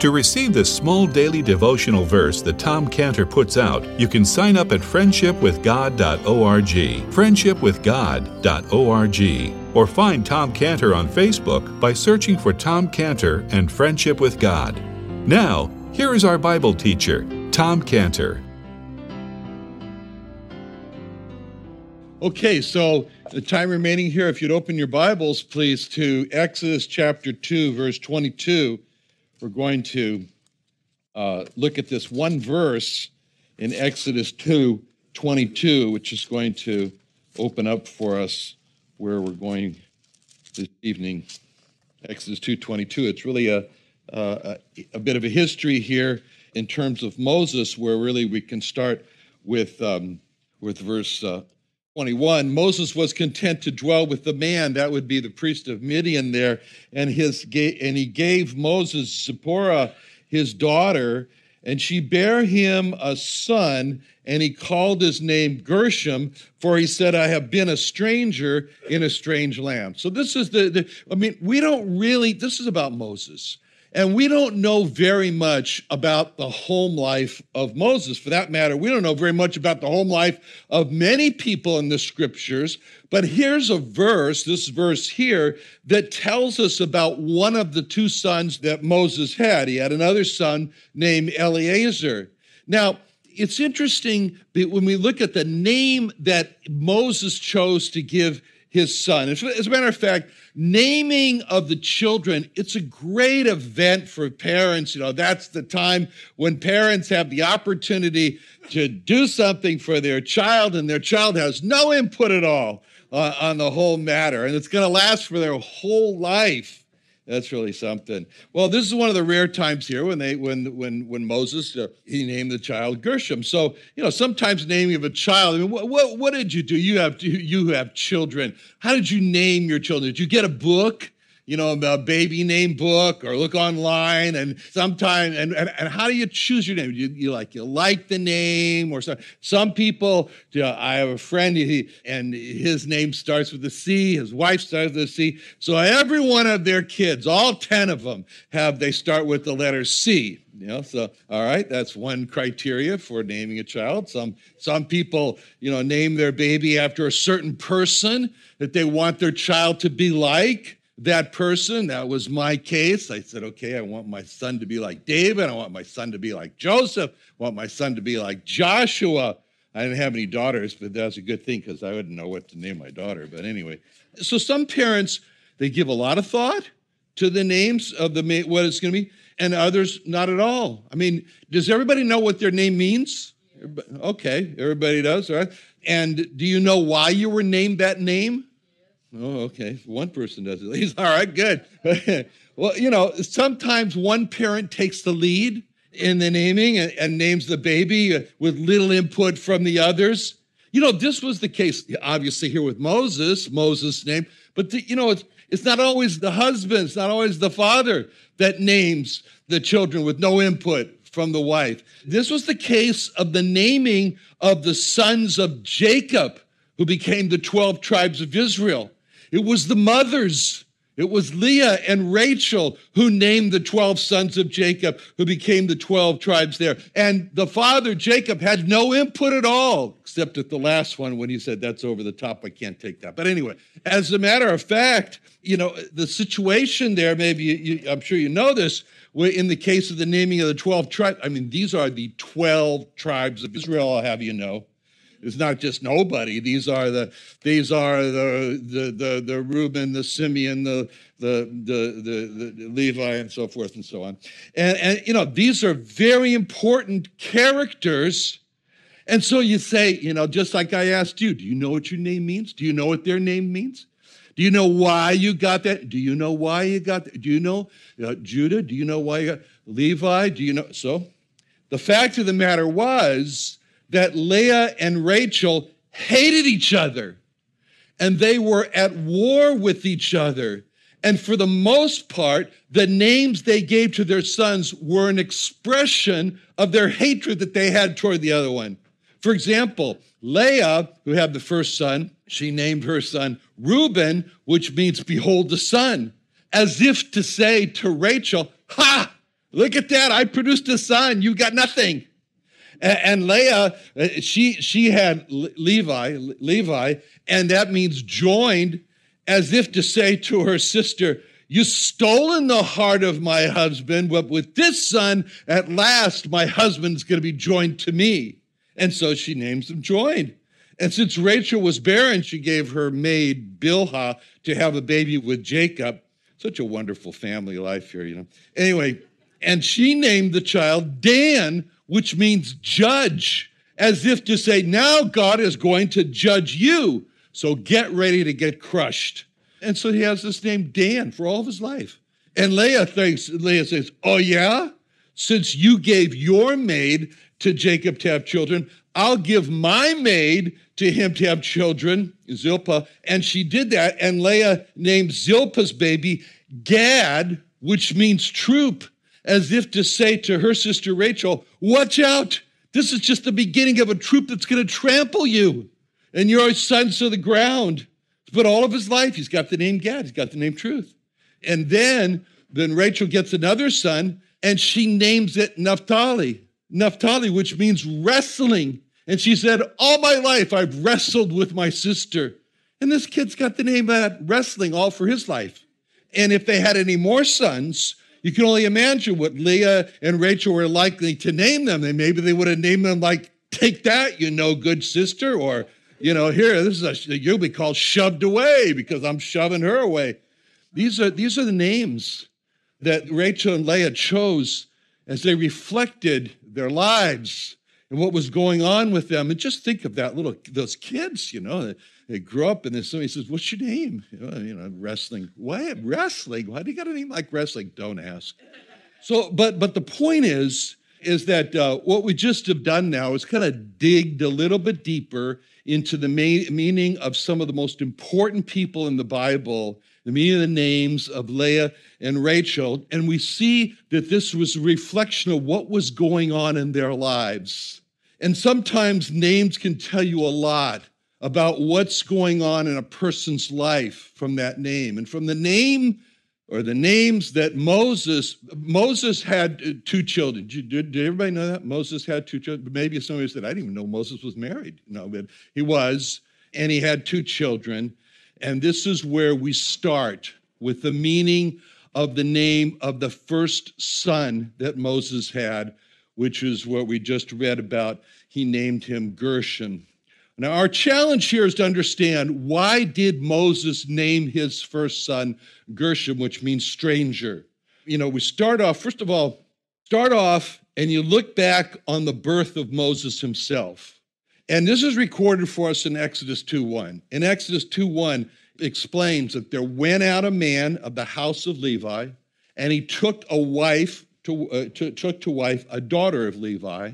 To receive this small daily devotional verse that Tom Cantor puts out, you can sign up at friendshipwithgod.org, friendshipwithgod.org, or find Tom Cantor on Facebook by searching for Tom Cantor and Friendship with God. Now, here is our Bible teacher, Tom Cantor. Okay, so the time remaining here, if you'd open your Bibles, please, to Exodus chapter 2, verse 22. We're going to uh, look at this one verse in Exodus 2, 22, which is going to open up for us where we're going this evening. Exodus 2:22. It's really a, a, a bit of a history here in terms of Moses, where really we can start with um, with verse uh, 21 moses was content to dwell with the man that would be the priest of midian there and his and he gave moses zipporah his daughter and she bare him a son and he called his name gershom for he said i have been a stranger in a strange land. So this is the, the i mean we don't really this is about moses and we don't know very much about the home life of Moses. For that matter, we don't know very much about the home life of many people in the scriptures. But here's a verse, this verse here, that tells us about one of the two sons that Moses had. He had another son named Eleazar. Now, it's interesting when we look at the name that Moses chose to give his son. As a matter of fact, naming of the children, it's a great event for parents. You know, that's the time when parents have the opportunity to do something for their child, and their child has no input at all uh, on the whole matter. And it's going to last for their whole life. That's really something. Well, this is one of the rare times here when they when when when Moses uh, he named the child Gershom. So you know sometimes naming of a child. I mean, what, what what did you do? You have you have children. How did you name your children? Did you get a book? You know, a baby name book or look online and sometimes, and, and, and how do you choose your name? You, you like, you like the name or some, some people, you know, I have a friend he, and his name starts with a C, his wife starts with a C. So every one of their kids, all 10 of them have, they start with the letter C. You know, so all right, that's one criteria for naming a child. Some some people, you know, name their baby after a certain person that they want their child to be like that person. That was my case. I said, okay, I want my son to be like David. I want my son to be like Joseph. I want my son to be like Joshua. I didn't have any daughters, but that's a good thing because I wouldn't know what to name my daughter. But anyway, so some parents, they give a lot of thought to the names of the what it's going to be, and others not at all. I mean, does everybody know what their name means? Okay, everybody does, right? And do you know why you were named that name? Oh, okay. One person does it. He's all right, good. well, you know, sometimes one parent takes the lead in the naming and, and, names the baby uh, with little input from the others. You know, this was the case, obviously, here with Moses, Moses' name, but the, you know, it's, it's not always the husband, it's not always the father that names the children with no input from the wife. This was the case of the naming of the sons of Jacob, who became the 12 tribes of Israel. It was the mothers. It was Leah and Rachel who named the 12 sons of Jacob, who became the 12 tribes there. And the father, Jacob, had no input at all, except at the last one when he said, That's over the top. I can't take that. But anyway, as a matter of fact, you know, the situation there, maybe you, I'm sure you know this, in the case of the naming of the 12 tribes, I mean, these are the 12 tribes of Israel, I'll have you know. It's not just nobody. These are the these are the the the, the Reuben, the Simeon, the the, the the the Levi, and so forth and so on. And and you know these are very important characters. And so you say, you know, just like I asked you, do you know what your name means? Do you know what their name means? Do you know why you got that? Do you know why you got that? Do you know uh, Judah? Do you know why you got Levi? Do you know? So the fact of the matter was that Leah and Rachel hated each other and they were at war with each other. And for the most part, the names they gave to their sons were an expression of their hatred that they had toward the other one. For example, Leah, who had the first son, she named her son Reuben, which means behold the son, as if to say to Rachel, Ha, look at that, I produced a son, you got nothing. And, Leah, uh, she, she had Levi, Levi, and that means joined, as if to say to her sister, you stolen the heart of my husband, but with this son, at last my husband's going to be joined to me. And so she names him joined. And since Rachel was barren, she gave her maid Bilhah to have a baby with Jacob. Such a wonderful family life here, you know. Anyway, and she named the child Dan, which means judge, as if to say, now God is going to judge you. So get ready to get crushed. And so he has this name Dan for all of his life. And Leah thinks, Leah says, Oh, yeah? Since you gave your maid to Jacob to have children, I'll give my maid to him to have children, Zilpah. And she did that. And Leah named Zilpah's baby Gad, which means troop as if to say to her sister Rachel, Watch out! This is just the beginning of a troop that's going to trample you and your sons to the ground. But all of his life, he's got the name Gad, he's got the name Truth. And then, then Rachel gets another son, and she names it Naphtali. Naphtali, which means wrestling. And she said, All my life I've wrestled with my sister. And this kid's got the name of that wrestling all for his life. And if they had any more sons, you can only imagine what Leah and Rachel were likely to name them. And maybe they would have named them like, take that, you know, good sister, or, you know, here, this is a, you'll be called shoved away because I'm shoving her away. These are, these are the names that Rachel and Leah chose as they reflected their lives and what was going on with them. And just think of that little, those kids, you know, they grew up and then somebody says, What's your name? You know, you know, wrestling. Why wrestling? Why do you got a name like wrestling? Don't ask. So, but but the point is, is that uh, what we just have done now is kind of digged a little bit deeper into the main, meaning of some of the most important people in the Bible, the meaning of the names of Leah and Rachel, and we see that this was a reflection of what was going on in their lives. And sometimes names can tell you a lot about what's going on in a person's life from that name. And from the name or the names that Moses, Moses had uh, two children. Did, did, everybody know that? Moses had two children. Maybe somebody said, I didn't even know Moses was married. No, but he was, and he had two children. And this is where we start with the meaning of the name of the first son that Moses had, which is what we just read about. He named him Gershom. Now, our challenge here is to understand why did Moses name his first son Gershom, which means stranger? You know, we start off, first of all, start off and you look back on the birth of Moses himself. And this is recorded for us in Exodus 2:1. In Exodus 2:1 explains that there went out a man of the house of Levi, and he took a wife to, uh, to took to wife a daughter of Levi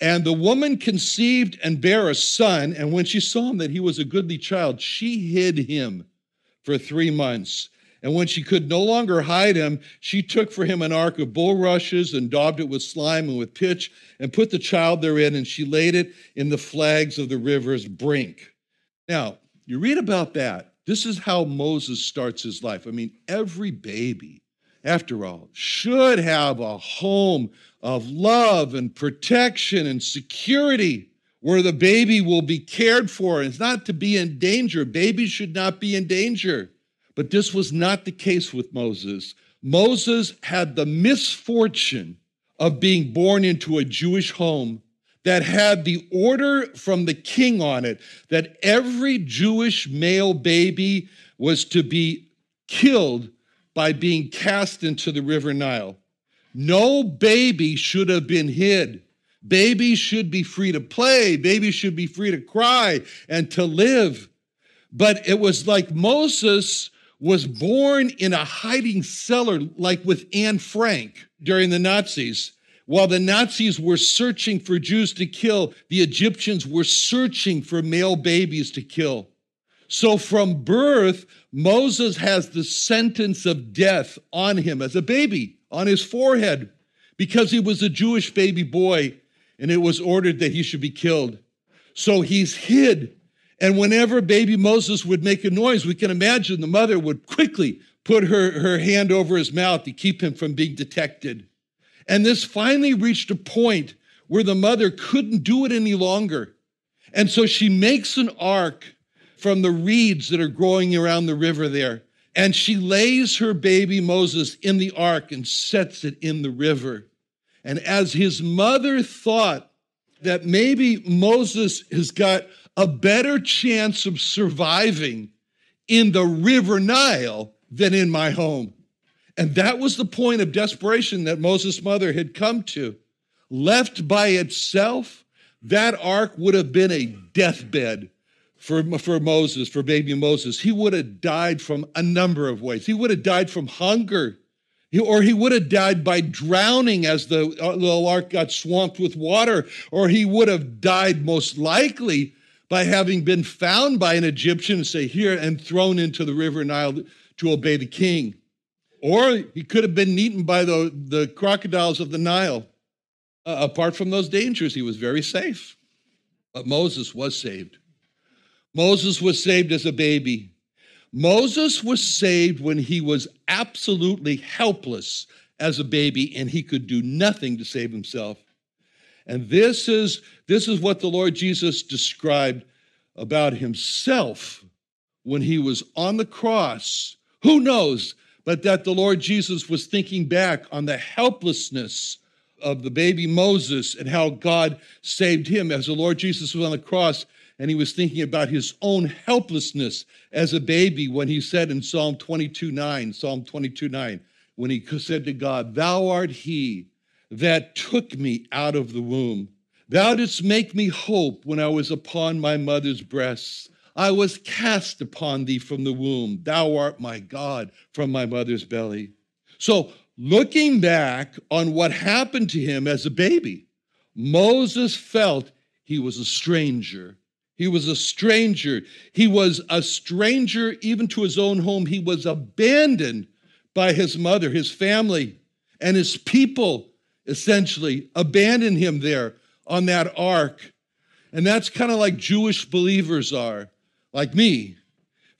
and the woman conceived and bare a son. And when she saw him that he was a goodly child, she hid him for three months. And when she could no longer hide him, she took for him an ark of bulrushes and daubed it with slime and with pitch and put the child therein, and she laid it in the flags of the river's brink. Now, you read about that, This is how Moses starts his life. I mean, every baby, after all, should have a home of love and protection and security where the baby will be cared for. It's not to be in danger. Babies should not be in danger. But this was not the case with Moses. Moses had the misfortune of being born into a Jewish home that had the order from the king on it that every Jewish male baby was to be killed by being cast into the river Nile. No baby should have been hid. Babies should be free to play, babies should be free to cry and to live. But it was like Moses was born in a hiding cellar, like with Anne Frank during the Nazis. While the Nazis were searching for Jews to kill, the Egyptians were searching for male babies to kill. So from birth, Moses has the sentence of death on him as a baby, on his forehead, because he was a Jewish baby boy and it was ordered that he should be killed. So he's hid. And whenever baby Moses would make a noise, we can imagine the mother would quickly put her, her hand over his mouth to keep him from being detected. And this finally reached a point where the mother couldn't do it any longer. And so she makes an ark from the reeds that are growing around the river there. And she lays her baby Moses in the ark and sets it in the river. And as his mother thought that maybe Moses has got a better chance of surviving in the river Nile than in my home. And that was the point of desperation that Moses' mother had come to. Left by itself, that ark would have been a deathbed for, for Moses, for baby Moses. He would have died from a number of ways. He would have died from hunger, he, or he would have died by drowning as the little ark got swamped with water, or he would have died most likely by having been found by an Egyptian say, Here, and thrown into the river Nile to obey the king. Or he could have been eaten by the, the crocodiles of the Nile. Uh, apart from those dangers, he was very safe. But Moses was saved. Moses was saved as a baby. Moses was saved when he was absolutely helpless as a baby and he could do nothing to save himself. And this is, this is what the Lord Jesus described about himself when he was on the cross. Who knows? but that the Lord Jesus was thinking back on the helplessness of the baby Moses and how God saved him as the Lord Jesus was on the cross. And he was thinking about his own helplessness as a baby when he said in Psalm 22 9, Psalm 22 9, when he said to God, Thou art he that took me out of the womb. Thou didst make me hope when I was upon my mother's breasts. I was cast upon thee from the womb. Thou art my God from my mother's belly. So, looking back on what happened to him as a baby, Moses felt he was a stranger. He was a stranger. He was a stranger even to his own home. He was abandoned by his mother, his family, and his people essentially abandoned him there on that ark. And that's kind of like Jewish believers are like me.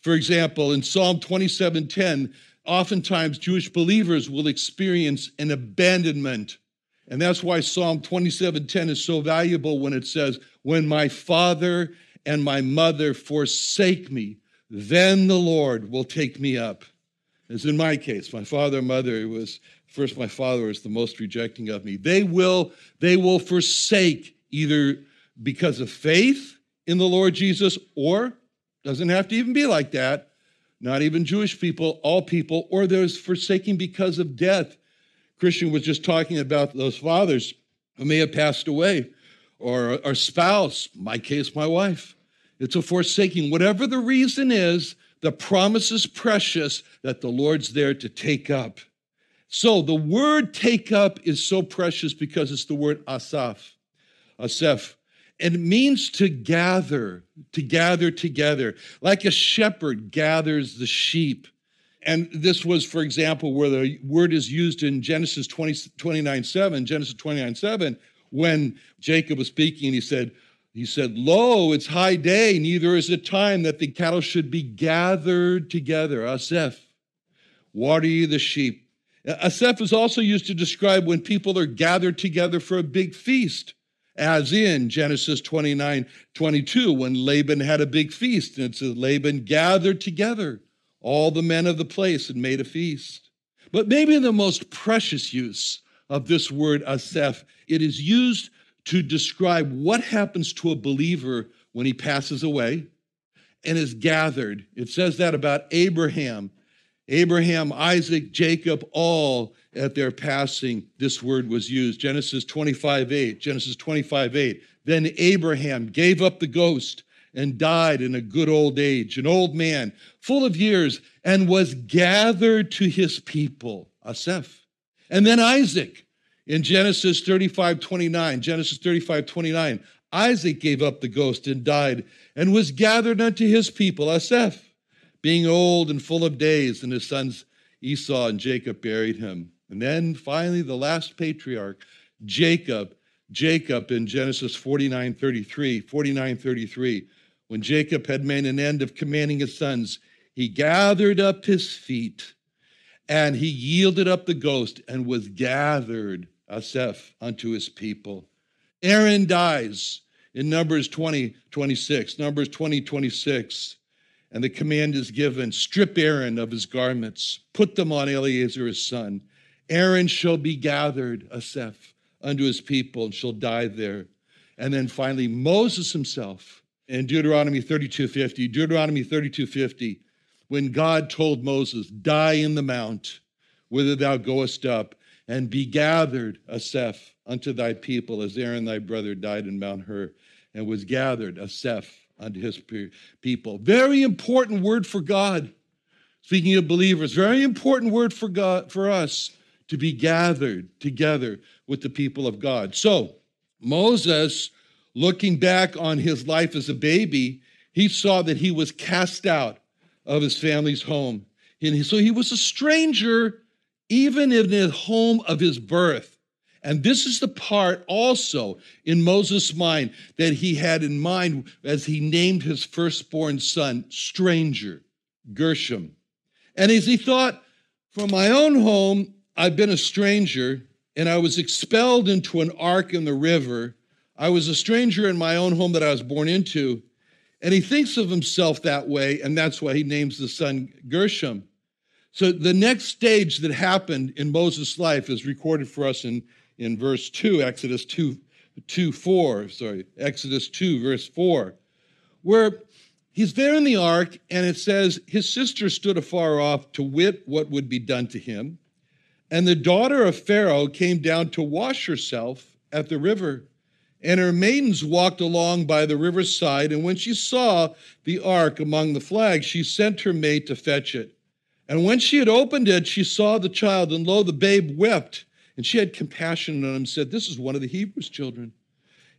For example, in Psalm 27:10, oftentimes Jewish believers will experience an abandonment. And that's why Psalm 27:10 is so valuable when it says, "When my father and my mother forsake me, then the Lord will take me up." As in my case, my father and mother was first my father was the most rejecting of me. They will they will forsake either because of faith in the Lord Jesus or doesn't have to even be like that. Not even Jewish people, all people, or there's forsaking because of death. Christian was just talking about those fathers who may have passed away, or a spouse, my case, my wife. It's a forsaking. Whatever the reason is, the promise is precious that the Lord's there to take up. So the word take up is so precious because it's the word asaf, asef. And it means to gather, to gather together, like a shepherd gathers the sheep. And this was, for example, where the word is used in Genesis 20, 29 7, Genesis 29 7, when Jacob was speaking, and he said, He said, Lo, it's high day, neither is it time that the cattle should be gathered together. Aseph, water ye the sheep. Aseph is also used to describe when people are gathered together for a big feast, as in Genesis 29 22, when Laban had a big feast. And it says, Laban gathered together all the men of the place had made a feast. But maybe the most precious use of this word aseph, it is used to describe what happens to a believer when he passes away and is gathered. It says that about Abraham. Abraham, Isaac, Jacob, all at their passing, this word was used. Genesis 25 8. Genesis 25 8. Then Abraham gave up the ghost and died in a good old age, an old man, full of years, and was gathered to his people. Aseph. And then Isaac in Genesis 35 29. Genesis 35 29. Isaac gave up the ghost and died and was gathered unto his people, Aseph, being old and full of days, and his sons Esau and Jacob buried him. And then finally, the last patriarch, Jacob, Jacob in Genesis 49 33, 49 33. When Jacob had made an end of commanding his sons, he gathered up his feet and he yielded up the ghost and was gathered, Aseph, unto his people. Aaron dies in Numbers 20, 26. Numbers 20, 26. And the command is given strip Aaron of his garments, put them on Eleazar his son. Aaron shall be gathered, Aseph, unto his people, and shall die there. And then finally, Moses himself in Deuteronomy 32:50, Deuteronomy 32:50, when God told Moses, Die in the mount, whither thou goest up, and be gathered, Aseph, unto thy people, as Aaron thy brother died in Mount Hor, and was gathered, Aseph, unto his people. Very important word for God. Speaking of believers, very important word for God for us to be gathered together with the people of God. So, Moses, looking back on his life as a baby, he saw that he was cast out of his family's home. And so he was a stranger even in the home of his birth. And this is the part also in Moses' mind that he had in mind as he named his firstborn son stranger, Gershom. And as he thought, from my own home, I've been a stranger, and I was expelled into an ark in the river. I was a stranger in my own home that I was born into. And he thinks of himself that way, and that's why he names the son Gershom. So the next stage that happened in Moses' life is recorded for us in, in verse 2, Exodus 2, 2, 4, sorry, Exodus 2, verse 4, where he's there in the ark, and it says, His sister stood afar off to wit what would be done to him. And the daughter of Pharaoh came down to wash herself at the river. And her maidens walked along by the river's side, and when she saw the ark among the flags, she sent her maid to fetch it. And when she had opened it, she saw the child, and lo, the babe wept. And she had compassion on him, and said, This is one of the Hebrews' children.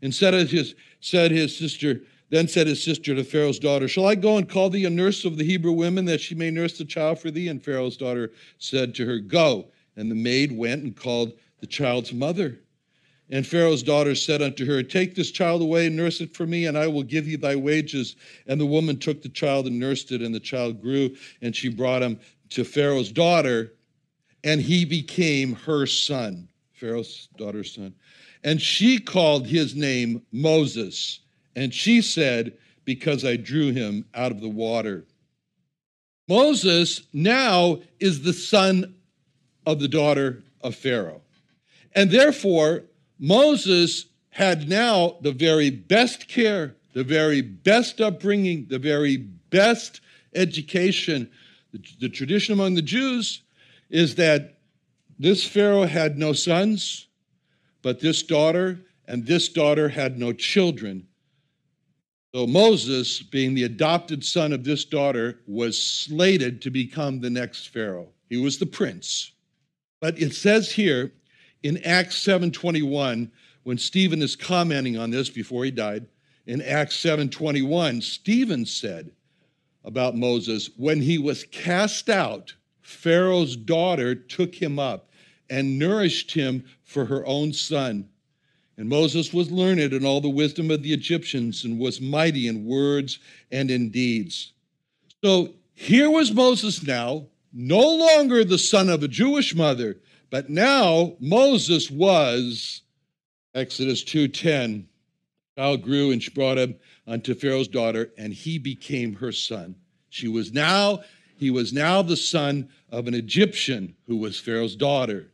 And said his, said his sister, then said his sister to Pharaoh's daughter, Shall I go and call thee a nurse of the Hebrew women, that she may nurse the child for thee? And Pharaoh's daughter said to her, Go. And the maid went and called the child's mother. And Pharaoh's daughter said unto her, Take this child away and nurse it for me, and I will give you thy wages. And the woman took the child and nursed it, and the child grew, and she brought him to Pharaoh's daughter, and he became her son, Pharaoh's daughter's son. And she called his name Moses. And she said, Because I drew him out of the water. Moses now is the son of the daughter of Pharaoh. And therefore, Moses had now the very best care, the very best upbringing, the very best education. The, the, tradition among the Jews is that this Pharaoh had no sons, but this daughter, and this daughter had no children. So Moses, being the adopted son of this daughter, was slated to become the next Pharaoh. He was the prince. But it says here in Acts 7:21 when Stephen is commenting on this before he died in Acts 7:21 Stephen said about Moses when he was cast out Pharaoh's daughter took him up and nourished him for her own son And Moses was learned in all the wisdom of the Egyptians and was mighty in words and in deeds. So here was Moses now, no longer the son of a Jewish mother, but now Moses was, Exodus 2:10, child grew and she brought him unto Pharaoh's daughter, and he became her son. She was now, he was now the son of an Egyptian who was Pharaoh's daughter.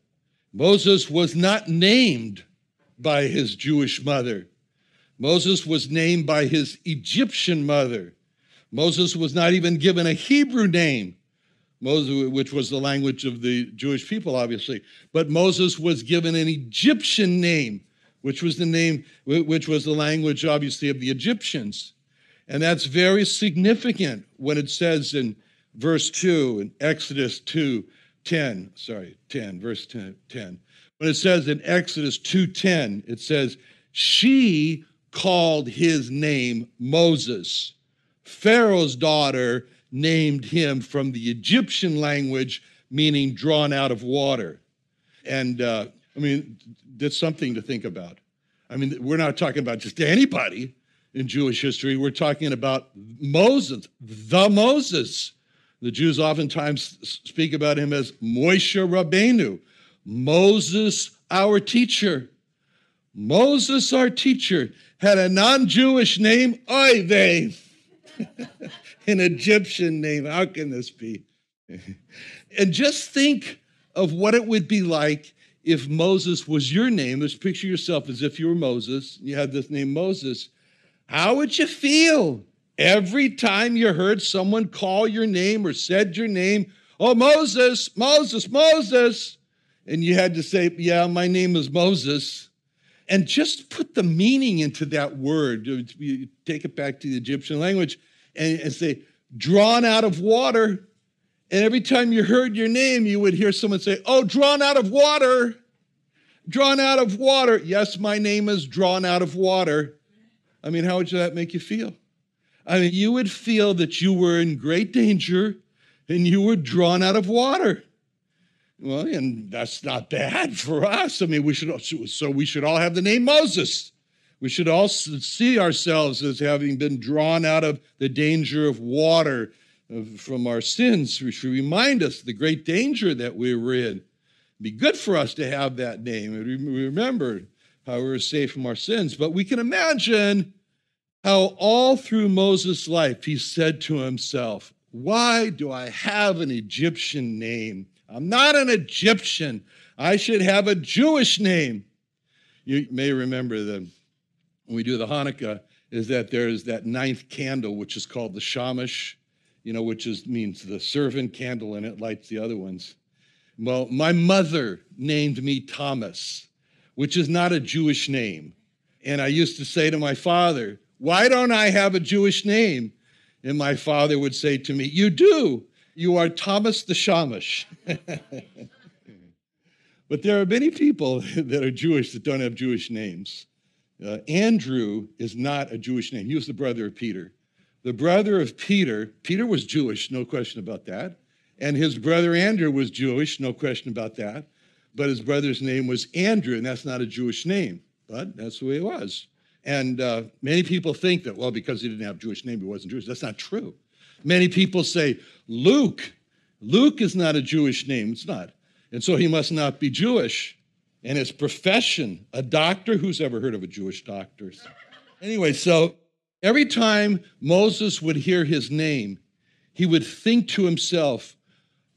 Moses was not named by his Jewish mother. Moses was named by his Egyptian mother. Moses was not even given a Hebrew name, Moses, which was the language of the Jewish people, obviously. But Moses was given an Egyptian name, which was the name, which was the language, obviously, of the Egyptians. And that's very significant when it says in verse 2 in Exodus 2 10, sorry, 10, verse 10, 10 when it says in Exodus 2:10, it says, "She called his name Moses. Pharaoh's daughter named him from the Egyptian language, meaning drawn out of water." And uh, I mean, that's something to think about. I mean, we're not talking about just anybody in Jewish history. We're talking about Moses, the Moses. The Jews oftentimes speak about him as Moshe Rabbeinu, Moses, our teacher. Moses, our teacher, had a non Jewish name, oy vey, an Egyptian name. How can this be? and just think of what it would be like if Moses was your name. Just picture yourself as if you were Moses, you had this name Moses. How would you feel every time you heard someone call your name or said your name? Oh, Moses, Moses, Moses and you had to say, Yeah, my name is Moses. And just put the meaning into that word. Take it back to the Egyptian language and, and say, drawn out of water. And every time you heard your name, you would hear someone say, Oh, drawn out of water. Drawn out of water. Yes, my name is drawn out of water. I mean, how would that make you feel? I mean, you would feel that you were in great danger and you were drawn out of water. Well, and that's not bad for us. I mean, we should so we should all have the name Moses. We should all see ourselves as having been drawn out of the danger of water from our sins. We should remind us the great danger that we were in. It'd be good for us to have that name and remember how we were saved from our sins. But we can imagine how all through Moses' life he said to himself, Why do I have an Egyptian name? I'm not an Egyptian. I should have a Jewish name. You may remember that when we do the Hanukkah, is that there's that ninth candle, which is called the shamash, you know, which is means the servant candle, and it lights the other ones. Well, my mother named me Thomas, which is not a Jewish name. And I used to say to my father, Why don't I have a Jewish name? And my father would say to me, You do. You are Thomas the Shamash. but there are many people that are Jewish that don't have Jewish names. Uh, Andrew is not a Jewish name. He was the brother of Peter. The brother of Peter, Peter was Jewish, no question about that. And his brother Andrew was Jewish, no question about that. But his brother's name was Andrew, and that's not a Jewish name, but that's the way it was. And uh, many people think that, well, because he didn't have a Jewish name, he wasn't Jewish. That's not true. Many people say, Luke. Luke is not a Jewish name. It's not. And so he must not be Jewish. And his profession, a doctor, who's ever heard of a Jewish doctor? Anyway, so every time Moses would hear his name, he would think to himself,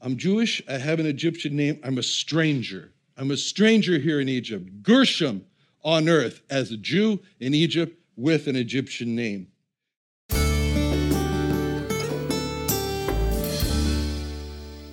I'm Jewish, I have an Egyptian name, I'm a stranger. I'm a stranger here in Egypt. Gershom on earth as a Jew in Egypt with an Egyptian name.